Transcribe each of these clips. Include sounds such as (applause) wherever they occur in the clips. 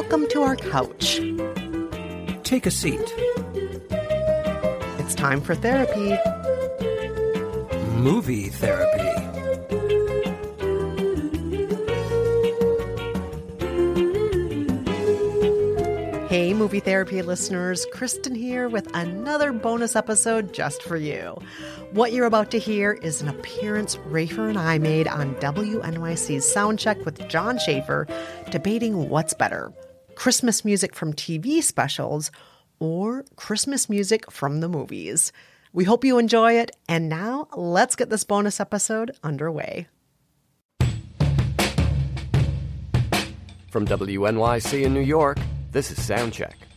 Welcome to our couch. Take a seat. It's time for therapy. Movie therapy. Hey, movie therapy listeners, Kristen here with another bonus episode just for you. What you're about to hear is an appearance Rafer and I made on WNYC's Soundcheck with John Schaefer, debating what's better Christmas music from TV specials or Christmas music from the movies. We hope you enjoy it, and now let's get this bonus episode underway. From WNYC in New York, this is Soundcheck.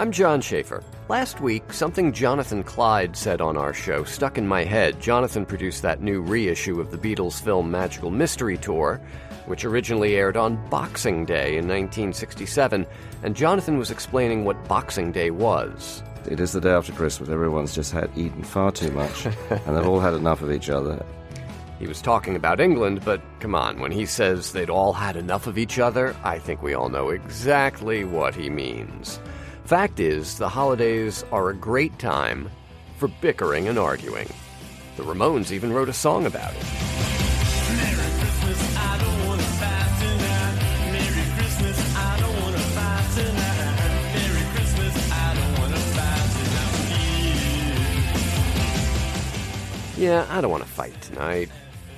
I'm John Schaefer. Last week, something Jonathan Clyde said on our show stuck in my head. Jonathan produced that new reissue of the Beatles film Magical Mystery Tour, which originally aired on Boxing Day in 1967, and Jonathan was explaining what Boxing Day was. It is the day after Christmas. Everyone's just had eaten far too much, (laughs) and they've all had enough of each other. He was talking about England, but come on, when he says they'd all had enough of each other, I think we all know exactly what he means. Fact is, the holidays are a great time for bickering and arguing. The Ramones even wrote a song about it. Yeah, I don't want to fight tonight.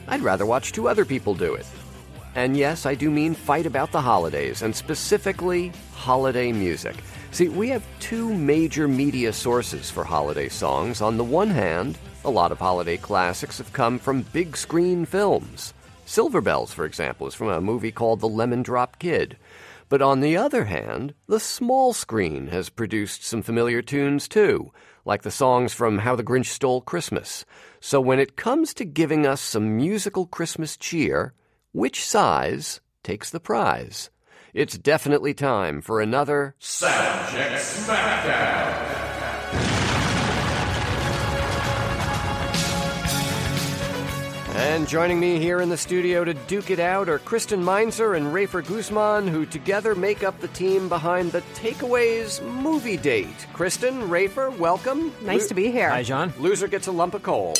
I'd rather watch two other people do it. And yes, I do mean fight about the holidays, and specifically holiday music. See, we have two major media sources for holiday songs. On the one hand, a lot of holiday classics have come from big screen films. Silver Bells, for example, is from a movie called The Lemon Drop Kid. But on the other hand, the small screen has produced some familiar tunes too, like the songs from How the Grinch Stole Christmas. So when it comes to giving us some musical Christmas cheer, which size takes the prize? It's definitely time for another Soundcheck Smackdown. And joining me here in the studio to duke it out are Kristen Meinzer and Rafer Guzman, who together make up the team behind the Takeaways movie date. Kristen, Rafer, welcome. Nice to be here. Hi, John. Loser gets a lump of coal.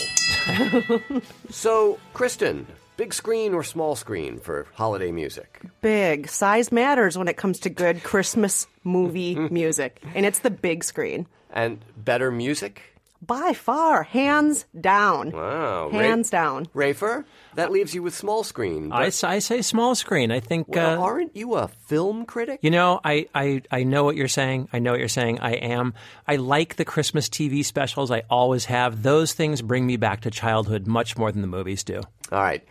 (laughs) so, Kristen, big screen or small screen for holiday music? Big. Size matters when it comes to good Christmas movie (laughs) music, and it's the big screen. And better music? By far, hands down. Wow. Hands Ra- down. Rafer, that leaves you with small screen. I, but- say small screen. I think. well, uh, aren't you a film critic? you know, I, I, I know what you're saying. I know what you're saying. I am. I like the Christmas TV specials. I always have. Those things bring me back to childhood much more than the movies do. All right.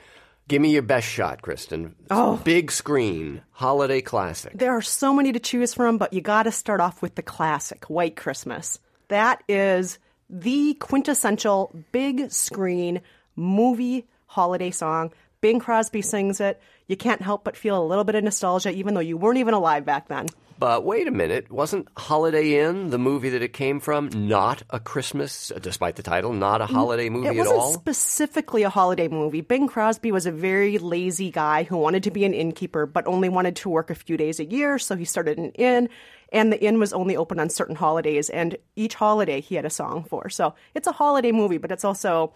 Give me your best shot, Kristen. Oh. Big screen, holiday classic. There are so many to choose from, but you got to start off with the classic, White Christmas. That is the quintessential big screen movie holiday song. Bing Crosby sings it. You can't help but feel a little bit of nostalgia, even though you weren't even alive back then. But wait a minute, wasn't Holiday Inn, the movie that it came from, not a Christmas, uh, despite the title, not a holiday movie it at wasn't all? specifically a holiday movie. Bing Crosby was a very lazy guy who wanted to be an innkeeper, but only wanted to work a few days a year. So he started an inn, and the inn was only open on certain holidays. And each holiday he had a song for. So it's a holiday movie, but it's also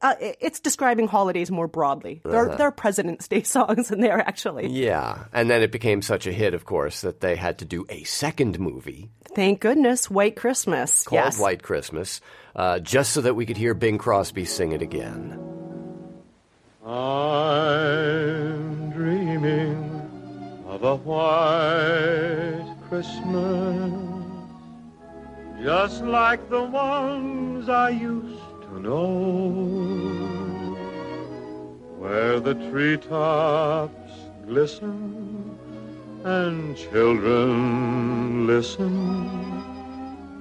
uh, it's describing holidays more broadly. There, are, Uh-huh. there are President's Day (laughs) songs in there, actually. Yeah, and then it became such a hit, of course, that they had to do a second movie Thank goodness, White Christmas. called yes. White Christmas, uh, just so that we could hear Bing Crosby sing it again. I'm dreaming of a white Christmas, just like the ones I used to know, where the treetops glisten and children listen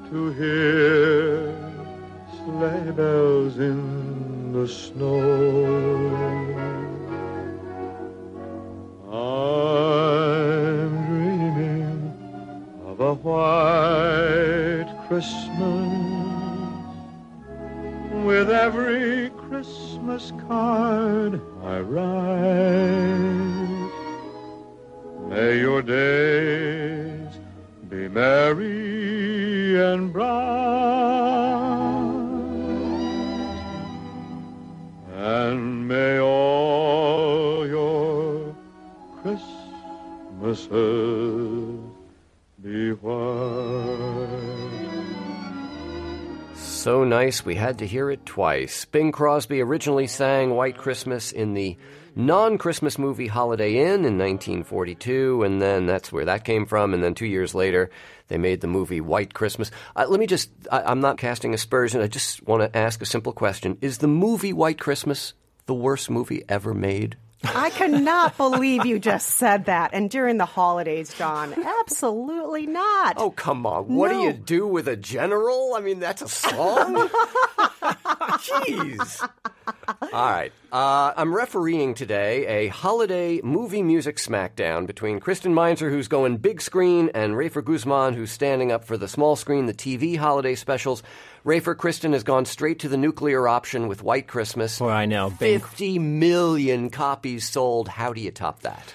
to hear sleigh bells in the snow. I'm dreaming of a white Christmas with every Christmas card I write. May your days be merry and bright, So nice, we had to hear it twice. Bing Crosby originally sang White Christmas in the non Christmas movie Holiday Inn in 1942, and then that's where that came from. And then two years later, they made the movie White Christmas. Uh, let me just, I, I'm not casting aspersion, I just want to ask a simple question Is the movie White Christmas the worst movie ever made? I cannot believe you just said that. And during the holidays, John, absolutely not. Oh, come on. What do you do with a general? I mean, that's a song? (laughs) Jeez. All right. Uh, I'm refereeing today a holiday movie music smackdown between Kristen Meinzer, who's going big screen, and Rafer Guzman, who's standing up for the small screen, the TV holiday specials. Rafer Kristen has gone straight to the nuclear option with White Christmas. Well, I know. Bing 50 million copies sold. How do you top that?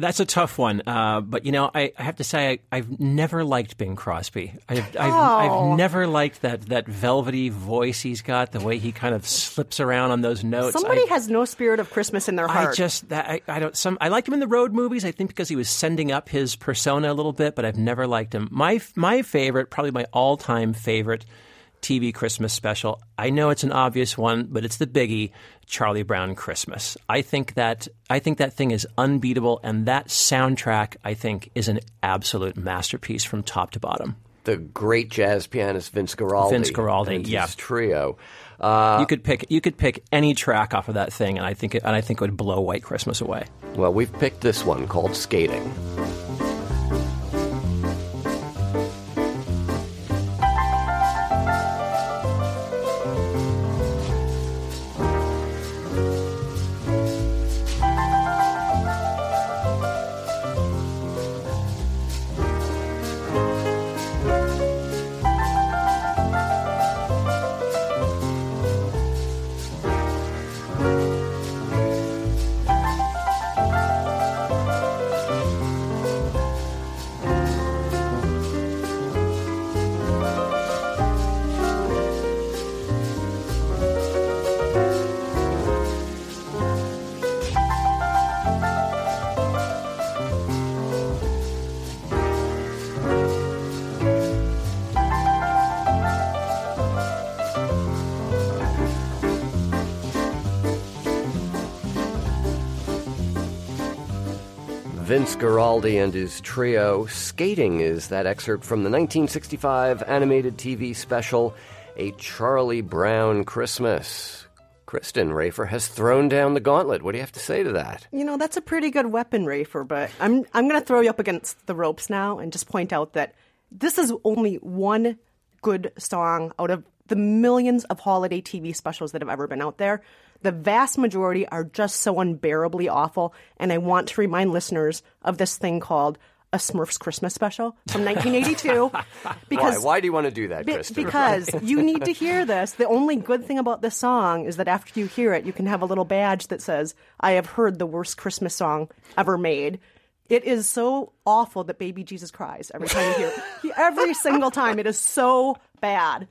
That's a tough one, uh, but you know, I, I have to say I, I've never liked Bing Crosby. I've, I've, Oh. I've never liked that that velvety voice he's got, the way he kind of slips around on those notes. Somebody I, has no spirit of Christmas in their heart. I just that I, I don't some I liked him in the road movies. I think because he was sending up his persona a little bit, but I've never liked him. My my favorite, probably my all time favorite TV Christmas special. I know it's an obvious one, but it's the biggie, Charlie Brown Christmas. I think that I think that thing is unbeatable, and that soundtrack I think is an absolute masterpiece from top to bottom. The great jazz pianist Vince Guaraldi. Vince Guaraldi, and his yeah. trio. Uh, you could pick you could pick any track off of that thing, and I think it, and I think it would blow White Christmas away. Well, we've picked this one called Skating. Vince Guaraldi and his trio. Skating is that excerpt from the 1965 animated TV special, A Charlie Brown Christmas. Kristen Rafer has thrown down the gauntlet. What do you have to say to that? You know, that's a pretty good weapon, Rafer, but I'm I'm going to throw you up against the ropes now and just point out that this is only one good song out of the millions of holiday TV specials that have ever been out there. The vast majority are just so unbearably awful, and I want to remind listeners of this thing called a Smurfs Christmas special from 1982. (laughs) because Why? Why do you want to do that, Be- because (laughs) you need to hear this. The only good thing about this song is that after you hear it, you can have a little badge that says, I have heard the worst Christmas song ever made. It is so awful that baby Jesus cries every time you hear it. (laughs) Every single time. It is so bad.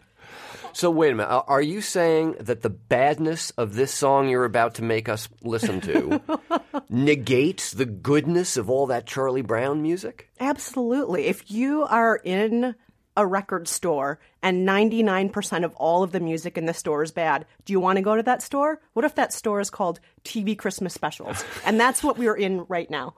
So wait a minute. Are- you saying that the badness of this song you're about to make us listen to (laughs) negates the goodness of all that Charlie Brown music? Absolutely. If you are in a record store and 99% of all of the music in the store is bad, do you want to go to that store? What if that store is called TV Christmas Specials? And that's what we're in right now.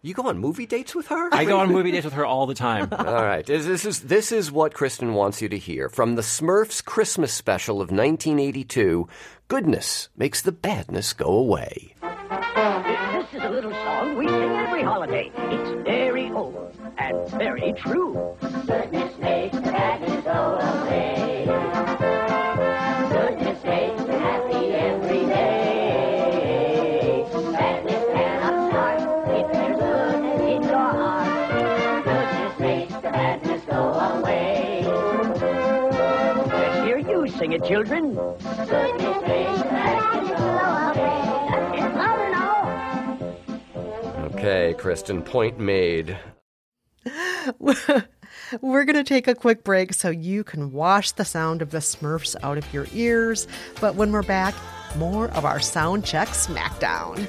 You go on movie dates with her? I go on movie dates with her all the time. (laughs) All right. This, this is this is what Kristen wants you to hear from the Smurfs Christmas special of 1982. Goodness makes the badness go away. This is a little song we sing every holiday. It's very old and very true. Goodness makes the badness go away. Now. Okay, Kristen, point made. (laughs) We're going to take a quick break so you can wash the sound of the Smurfs out of your ears. But when we're back, more of our sound check smackdown.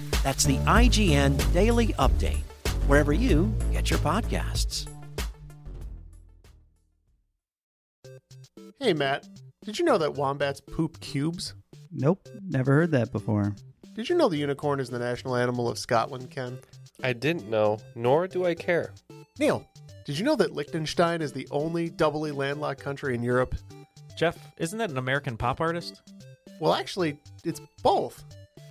That's the IGN Daily Update, wherever you get your podcasts. Hey, Matt, did you know that wombats poop cubes? Nope, never heard that before. Did you know the unicorn is the national animal of Scotland, Ken? I didn't know, nor do I care. Neil, did you know that Liechtenstein is the only doubly landlocked country in Europe? Jeff, isn't that an American pop artist? Well, actually, it's both.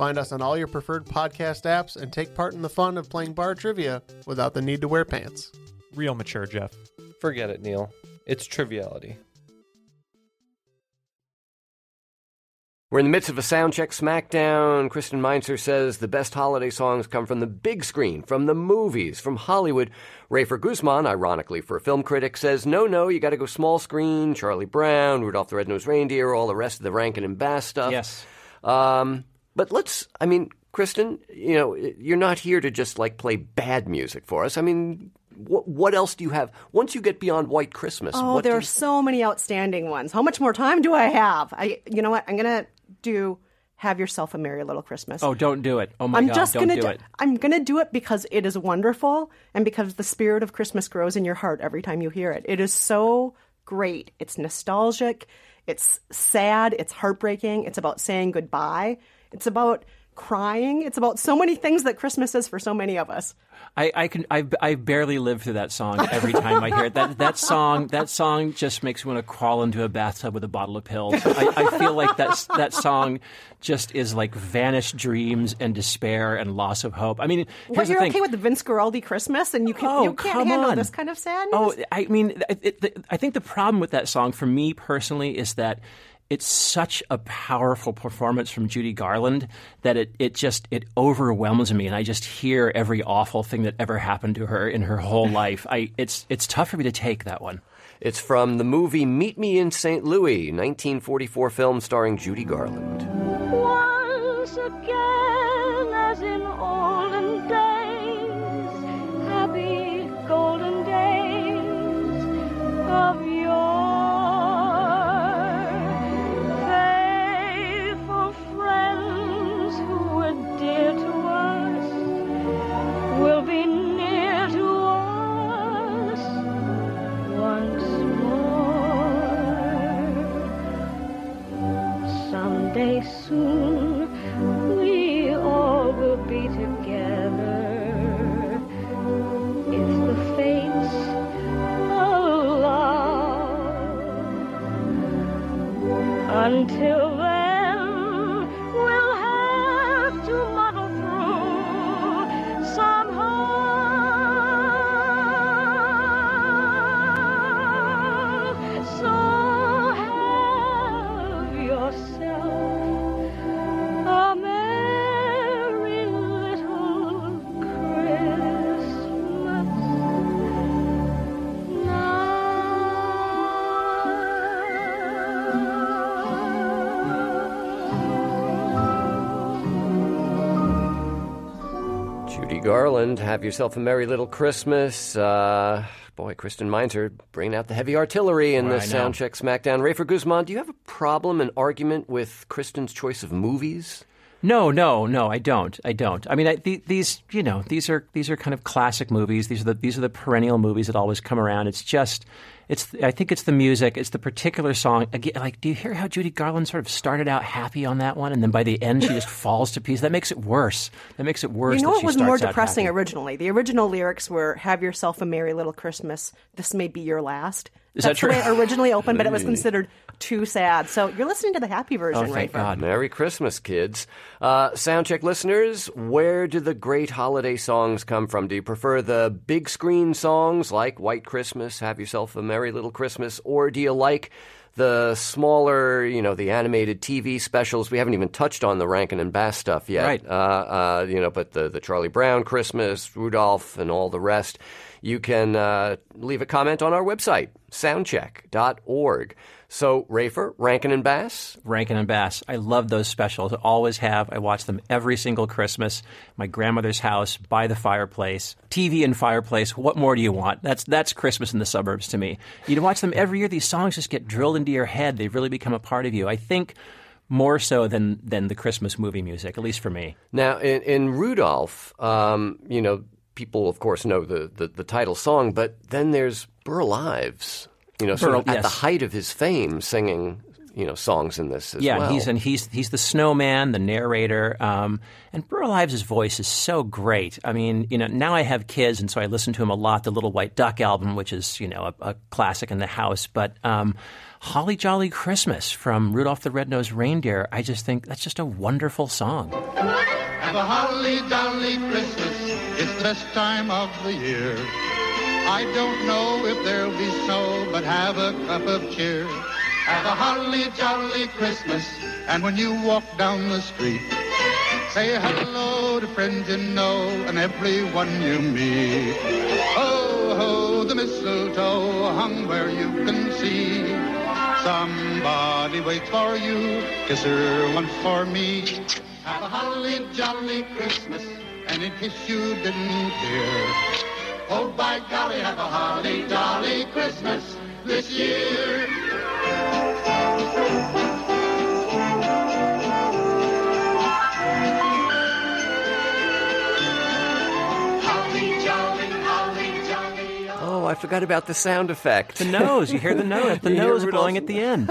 Find us on all your preferred podcast apps and take part in the fun of playing bar trivia without the need to wear pants. Real mature, Jeff. Forget it, Neil. It's Triviality. We're in the midst of a sound check smackdown. Kristen Meinzer says the best holiday songs come from the big screen, from the movies, from Hollywood. Rafer Guzman, ironically for a film critic, says no, no, you got to go small screen. Charlie Brown, Rudolph the Red-Nosed Reindeer, all the rest of the Rankin and Bass stuff. Yes. Um, but let's, I mean, Kristen, you know, you're not here to just like play bad music for us. I mean, what, what else do you have once you get beyond White Christmas? Oh, what there do are so many outstanding ones. How much more time do I have? I, you know what? I'm gonna do. Have yourself a merry little Christmas. Oh, don't do it. Oh my I'm God, just don't gonna do it. I'm gonna do it because it is wonderful and because the spirit of Christmas grows in your heart every time you hear it. It is so great. It's nostalgic. It's sad. It's heartbreaking. It's about saying goodbye. It's about crying. It's about so many things that Christmas is for so many of us. I, I can I, I barely live through that song every time I hear it. That that song that song just makes me want to crawl into a bathtub with a bottle of pills. I, I feel like that that song just is like vanished dreams and despair and loss of hope. I mean, the you're okay with the Vince Guaraldi Christmas and you can Oh, you can't handle on. this kind of sadness? Oh, I mean, it, it, I think the problem with that song for me personally is that it's such a powerful performance from Judy Garland that it, it just it overwhelms me, and I just hear every awful thing that ever happened to her in her whole (laughs) life. I it's it's tough for me to take that one. It's from the movie Meet Me in St. Louis, 1944 film starring Judy Garland. Once Judy Garland, have yourself a merry little Christmas. Uh, boy, Kristen Meinzer bringing out the heavy artillery in Well, the. Soundcheck Smackdown. Rafer Guzman, do you have a problem, an argument with Kristen's choice of movies? No, no, no, I don't. I don't. I mean, I, the, these, you know, these are these are kind of classic movies. These are the these are the perennial movies that always come around. It's just, it's. I think it's the music. It's the particular song. Again, like, do you hear how Judy Garland sort of started out happy on that one, and then by the end she just (laughs) falls to pieces? That makes it worse. That makes it worse. You know that what she was more depressing originally? The original lyrics were "Have yourself a merry little Christmas. This may be your last." Is that That's true? the way it originally opened, but it was considered too sad. So you're listening to the happy version, right? Oh, right? Fred? Merry Christmas, kids. Uh, Soundcheck listeners, where do the great holiday songs come from? Do you prefer the big screen songs like White Christmas, Have Yourself a Merry Little Christmas, or do you like the smaller, you know, the animated TV specials? We haven't even touched on the Rankin and Bass stuff yet. Right. Uh, uh, you know, but the, the Charlie Brown Christmas, Rudolph, and all the rest. You can uh, leave a comment on our website, soundcheck.org. So, Rafer, Rankin and Bass, Rankin and Bass. I love those specials. I always have. I watch them every single Christmas. My grandmother's house, by the fireplace, TV and fireplace. What more do you want? That's that's Christmas in the suburbs to me. You watch them every year. These songs just get drilled into your head. They really become a part of you. I think more so than than the Christmas movie music, at least for me. Now, in, in Rudolph, um, you know, people, of course, know the, the, the title song, but then there's Burl Ives, you know, sort Burl, of at yes. the height of his fame, singing, you know, songs in this as yeah, well. and he's and he's he's the snowman, the narrator, um, and Burl Ives' voice is so great. I mean, you know, now I have kids, and so I listen to him a lot. The Little White Duck album, which is you know a, a classic in the house, but um, Holly Jolly Christmas from Rudolph the Red-Nosed Reindeer, I just think that's just a wonderful song. Have a holly jolly Christmas. It's the best time of the year. I don't know if there'll be snow, but have a cup of cheer. Have a holly jolly Christmas. And when you walk down the street, say hello to friends you know and everyone you meet. Ho, ho, the mistletoe hung where you can see. Somebody waits for you. Kiss her once for me. Have a holly jolly Christmas, and in case you didn't hear, oh by golly, have a holly jolly Christmas this year. Holly jolly, holly jolly. Oh, oh I forgot about the sound effect. The nose, you hear the nose, (laughs) the nose blowing at the end.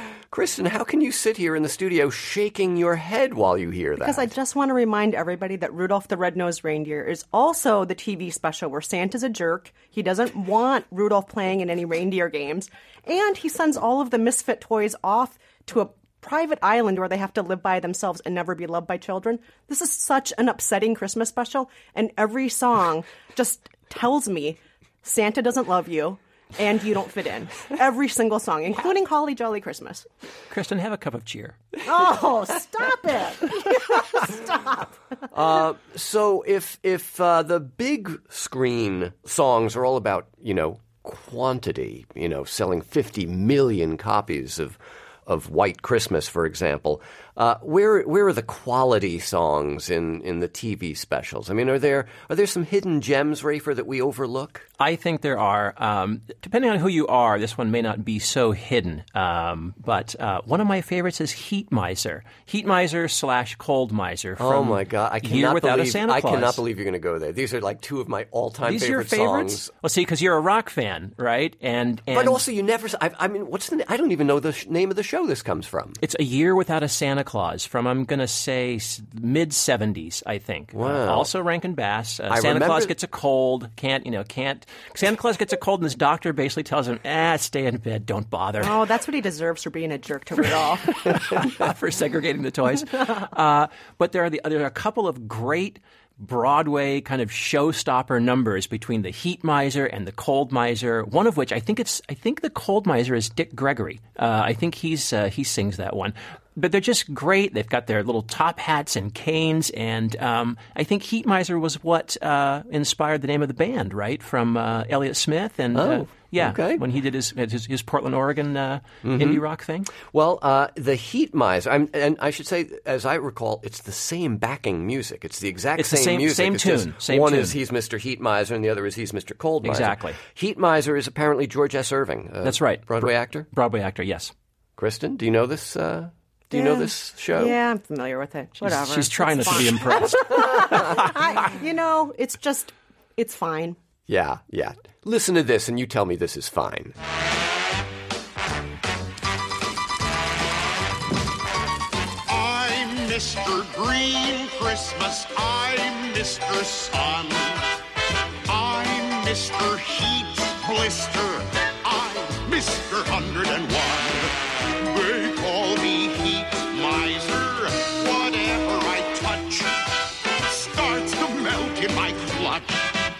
(laughs) Kristen, how can you sit here in the studio shaking your head while you hear that? Because I just want to remind everybody that Rudolph the Red-Nosed Reindeer is also the TV special where Santa's a jerk. He doesn't want Rudolph playing in any reindeer games, and he sends all of the misfit toys off to a private island where they have to live by themselves and never be loved by children. This is such an upsetting Christmas special, and every song just tells me Santa doesn't love you and you don't fit in. Every single song, including Holly Jolly Christmas. Kristen, have a cup of cheer. Oh, stop it! (laughs) stop. Uh, so if if uh, the big screen songs are all about you know quantity, you know, selling fifty million copies of of White Christmas, for example, Uh, where where are the quality songs in, in the TV specials? I mean, are there are there some hidden gems, Rafer, that we overlook? I think there are. Um, depending on who you are, this one may not be so hidden. Um, but uh, one of my favorites is Heat Miser. Heat Miser slash Cold Miser. From oh my God! I cannot Year Without believe a Santa I cannot believe you're going to go there. These are like two of my all time These are favorite your favorites? songs. Well, see, because you're a rock fan, right? And, and But also, you never. I mean, what's the? I don't even know the sh- name of the show this comes from. It's a year without a Santa Claus from I'm going to say mid 70s, I think. Wow. Uh, also Rankin Bass. Uh, I Santa remember- Claus gets a cold. Can't you know? Can't Santa Claus gets a cold and his doctor basically tells him, "Ah, stay in bed. Don't bother." Oh, that's what he deserves for being a jerk to Rudolph. (laughs) for segregating the toys. (laughs) Uh, but there are the, there are a couple of great Broadway kind of showstopper numbers between the Heat Miser and the Cold Miser. One of which I think it's I think the Cold Miser is Dick Gregory. Uh, I think he's uh, he sings that one. But they're just great. They've got their little top hats and canes, and um, I think Heat Miser was what uh, inspired the name of the band, right? From uh, Elliott Smith and uh, Oh, yeah, okay. when he did his his, his Portland, Oregon uh, Mhm. indie rock thing. Well, uh, the Heat Miser, I'm, and I should say, as I recall, it's the same backing music. It's the exact It's the same, same- music. same It's just tune, same one tune. is he's Mr. Heat Miser, and the other is he's Mr. Cold Miser. Exactly. Heat Miser is apparently George S. Irving. uh, That's right. Broadway actor. Broadway actor, yes. Kristen, do you know this? Uh, do you know this show? Yeah, I'm familiar with it. Whatever. she's trying It's not to be impressed. (laughs) I, you know, it's just, it's fine. Yeah, yeah. Listen to this, and you tell me this is fine. I'm Mr. Green Christmas. I'm Mr. Sun. I'm Mr. Heat Blister. I'm Mr. 101.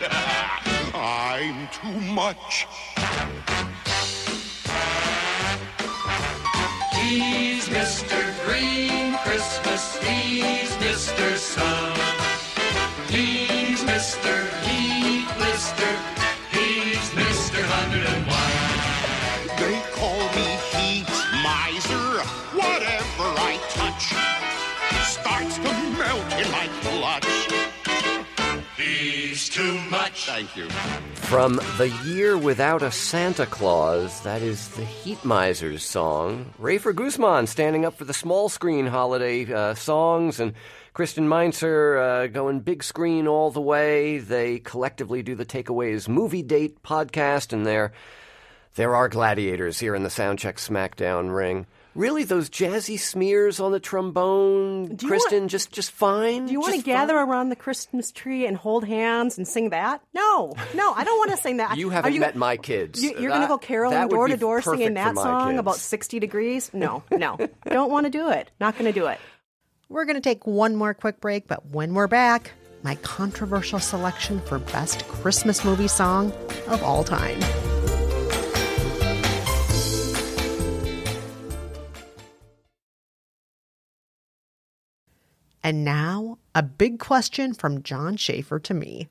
I'm too much. He's Mr. Green Christmas. He's Mr. Sun. He's Mr. Heat Blister. He's Mr. 101. They call me Heat Miser. Whatever I touch starts to melt in my clutch. He's too much. Thank you. From The Year Without a Santa Claus, that is the Heat Misers song. Rafer Guzman standing up for the small screen holiday uh, songs, and Kristen Meinzer uh, going big screen all the way. They collectively do the Takeaways Movie Date podcast, and there, there are gladiators here in the Soundcheck SmackDown ring. Really, those jazzy smears on the trombone, you Kristen, just just fine. Do you want to Just gather around the Christmas tree and hold hands and sing that? No, no, I don't want to sing that. (laughs) You Are haven't met my kids. You, you're going to go caroling door to door singing that song kids. about 60 degrees? No, no. (laughs) don't want to do it. Not going to do it. We're going to take one more quick break, but when we're back, my controversial selection for best Christmas movie song of all time. And now, a big question from John Schaefer to me.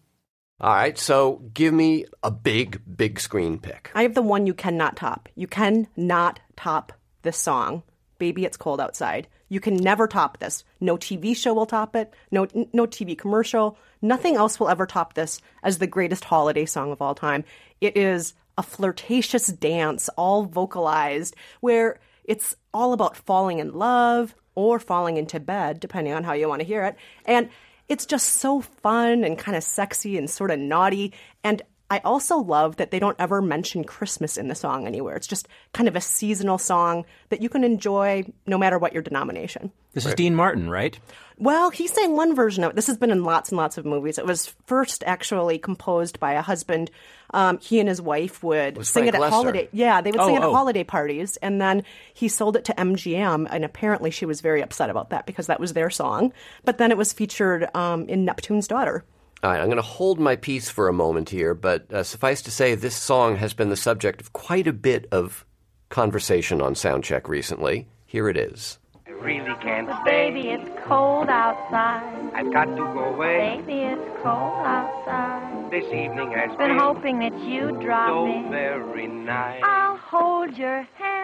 All right, so give me a big, big screen pick. I have the one you cannot top. You cannot top this song. Baby, it's cold outside. You can never top this. No TV show will top it. No, no TV commercial. Nothing else will ever top this as the greatest holiday song of all time. It is a flirtatious dance, all vocalized, where it's all about falling in love or falling into bed, depending on how you want to hear it. And it's just so fun and kind of sexy and sort of naughty. And I also love that they don't ever mention Christmas in the song anywhere. It's just kind of a seasonal song that you can enjoy no matter what your denomination. This is Dean Martin, right? Well, he sang one version of it. This has been in lots and lots of movies. It was first actually composed by a husband. Um, he and his wife would sing it at Loesser. holiday. Yeah, they would sing Oh, it at oh. holiday parties, and then he sold it to MGM, and apparently she was very upset about that because that was their song. But then it was featured um, in Neptune's Daughter. All right, I'm going to hold my peace for a moment here, but uh, suffice to say, this song has been the subject of quite a bit of conversation on Soundcheck recently. Here it is. I really can't But stay. baby, it's cold outside. I've got to go away. Baby, it's cold outside. This evening has Been hoping that you'd drop so in. very nice. I'll hold your hand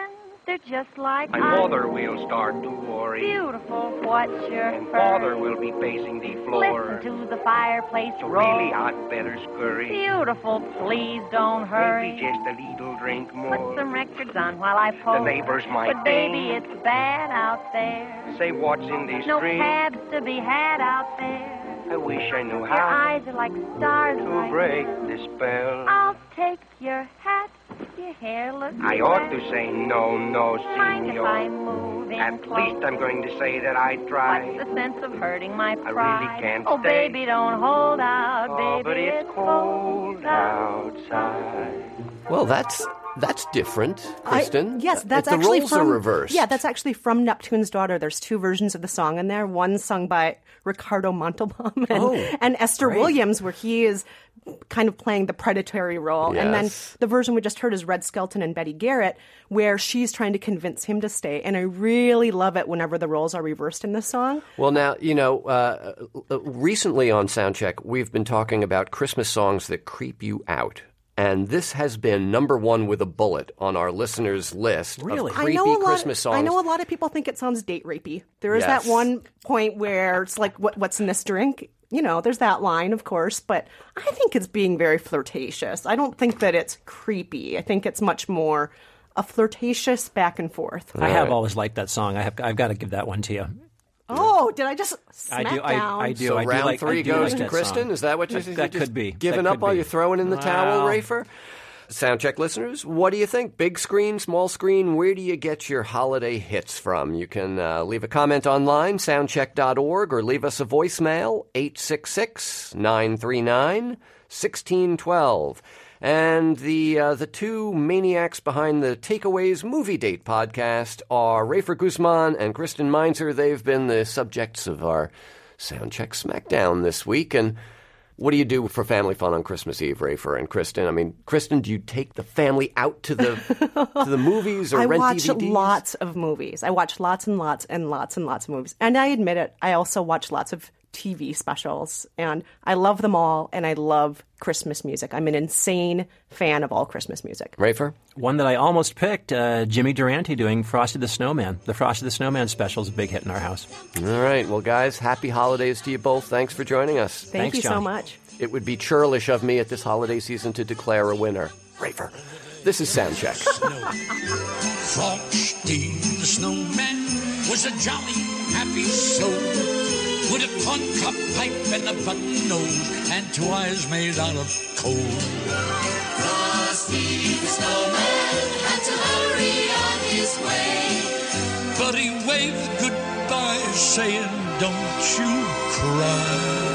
They're just like My ice. mother will start to worry. Beautiful, what's your And fur? father will be pacing the floor. Listen to the fireplace So roar. really, I'd better scurry. Beautiful, please don't hurry. Maybe just a little drink more. Put some records on while I pull. The neighbors might But baby, think. it's bad out there. Say what's in this No drink. cabs to be had out there. I wish I knew how. Your eyes are like stars to right break now. the spell. I'll take your hat. Your hair looks I ought to say no, no, Mind if I senor. move in At close? least I'm going to say that I tried. What's the sense of hurting my I pride? really can't oh, stay. baby, don't hold out, Oh, baby. but it's cold outside. Well, that's that's different, I- Kristen. yes, that's the actually roles from are reversed. Yeah, that's actually from Neptune's Daughter. There's two versions of the song in there. One sung by Ricardo Montalban (laughs) and, Oh, and Esther great. Williams, where he is kind of playing the predatory role. And then the version we just heard is Red Skelton and Betty Garrett, where she's trying to convince him to stay. And I really love it whenever the roles are reversed in this song. Well, now, you know, uh, recently on Soundcheck, we've been talking about Christmas songs that creep you out. And this has been number one with a bullet on our listeners' list of I creepy know a lot. Christmas songs. I know a lot of people think it sounds date rapey. There is Yes. that one point where it's like, what, "What's in this drink?" You know, there's that line, of course, but I think it's being very flirtatious. I don't think that it's creepy. I think it's much more a flirtatious back and forth. I have always liked that song. I have. I've got to give that one to you. Oh, did I just I smack do. I, down? I do. So I do round like, I three do goes like to Kristen. song. Is that what you that, you that just could be giving That up could while be. you're throwing in the towel, Rafer? Soundcheck listeners, what do you think? Big screen, small screen? Where do you get your holiday hits from? You can uh, leave a comment online, soundcheck.org, or leave us a voicemail, 866 939 1612. And the uh, the two maniacs behind the Takeaways Movie Date podcast are Rafer Guzman and Kristen Meinzer. They've been the subjects of our Soundcheck Smackdown this week. And what do you do for family fun on Christmas Eve, Rafer and Kristen? I mean, Kristen, do you take the family out to the (laughs) to the movies or? I rent watch DVDs? lots of movies. I watch lots and lots and lots and lots of movies. And I admit it, I also watch lots of TV specials. And I love them all. And I love Christmas music. I'm an insane fan of all Christmas music. Rafer? One that I almost picked, uh, Jimmy Durante doing Frosty the Snowman. The Frosty the Snowman special is a big hit in our house. All right. Well, guys, happy holidays to you both. Thanks for joining us. Thank Thanks, you so much. It would be churlish of me at this holiday season to declare a winner. Rafer. This is Soundcheck. (laughs) Frosty the Snowman was a jolly, happy soul with a corncob pipe and a button nose and two eyes made out of coal. Frosty the Snowman had to hurry on his way. But he waved goodbye, saying, Don't you cry.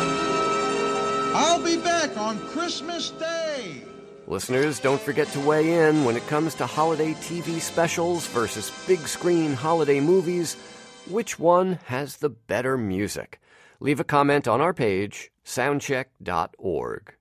I'll be back on Christmas Day. Listeners, don't forget to weigh in when it comes to holiday TV specials versus big screen holiday movies. Which one has the better music? Leave a comment on our page, soundcheck.org.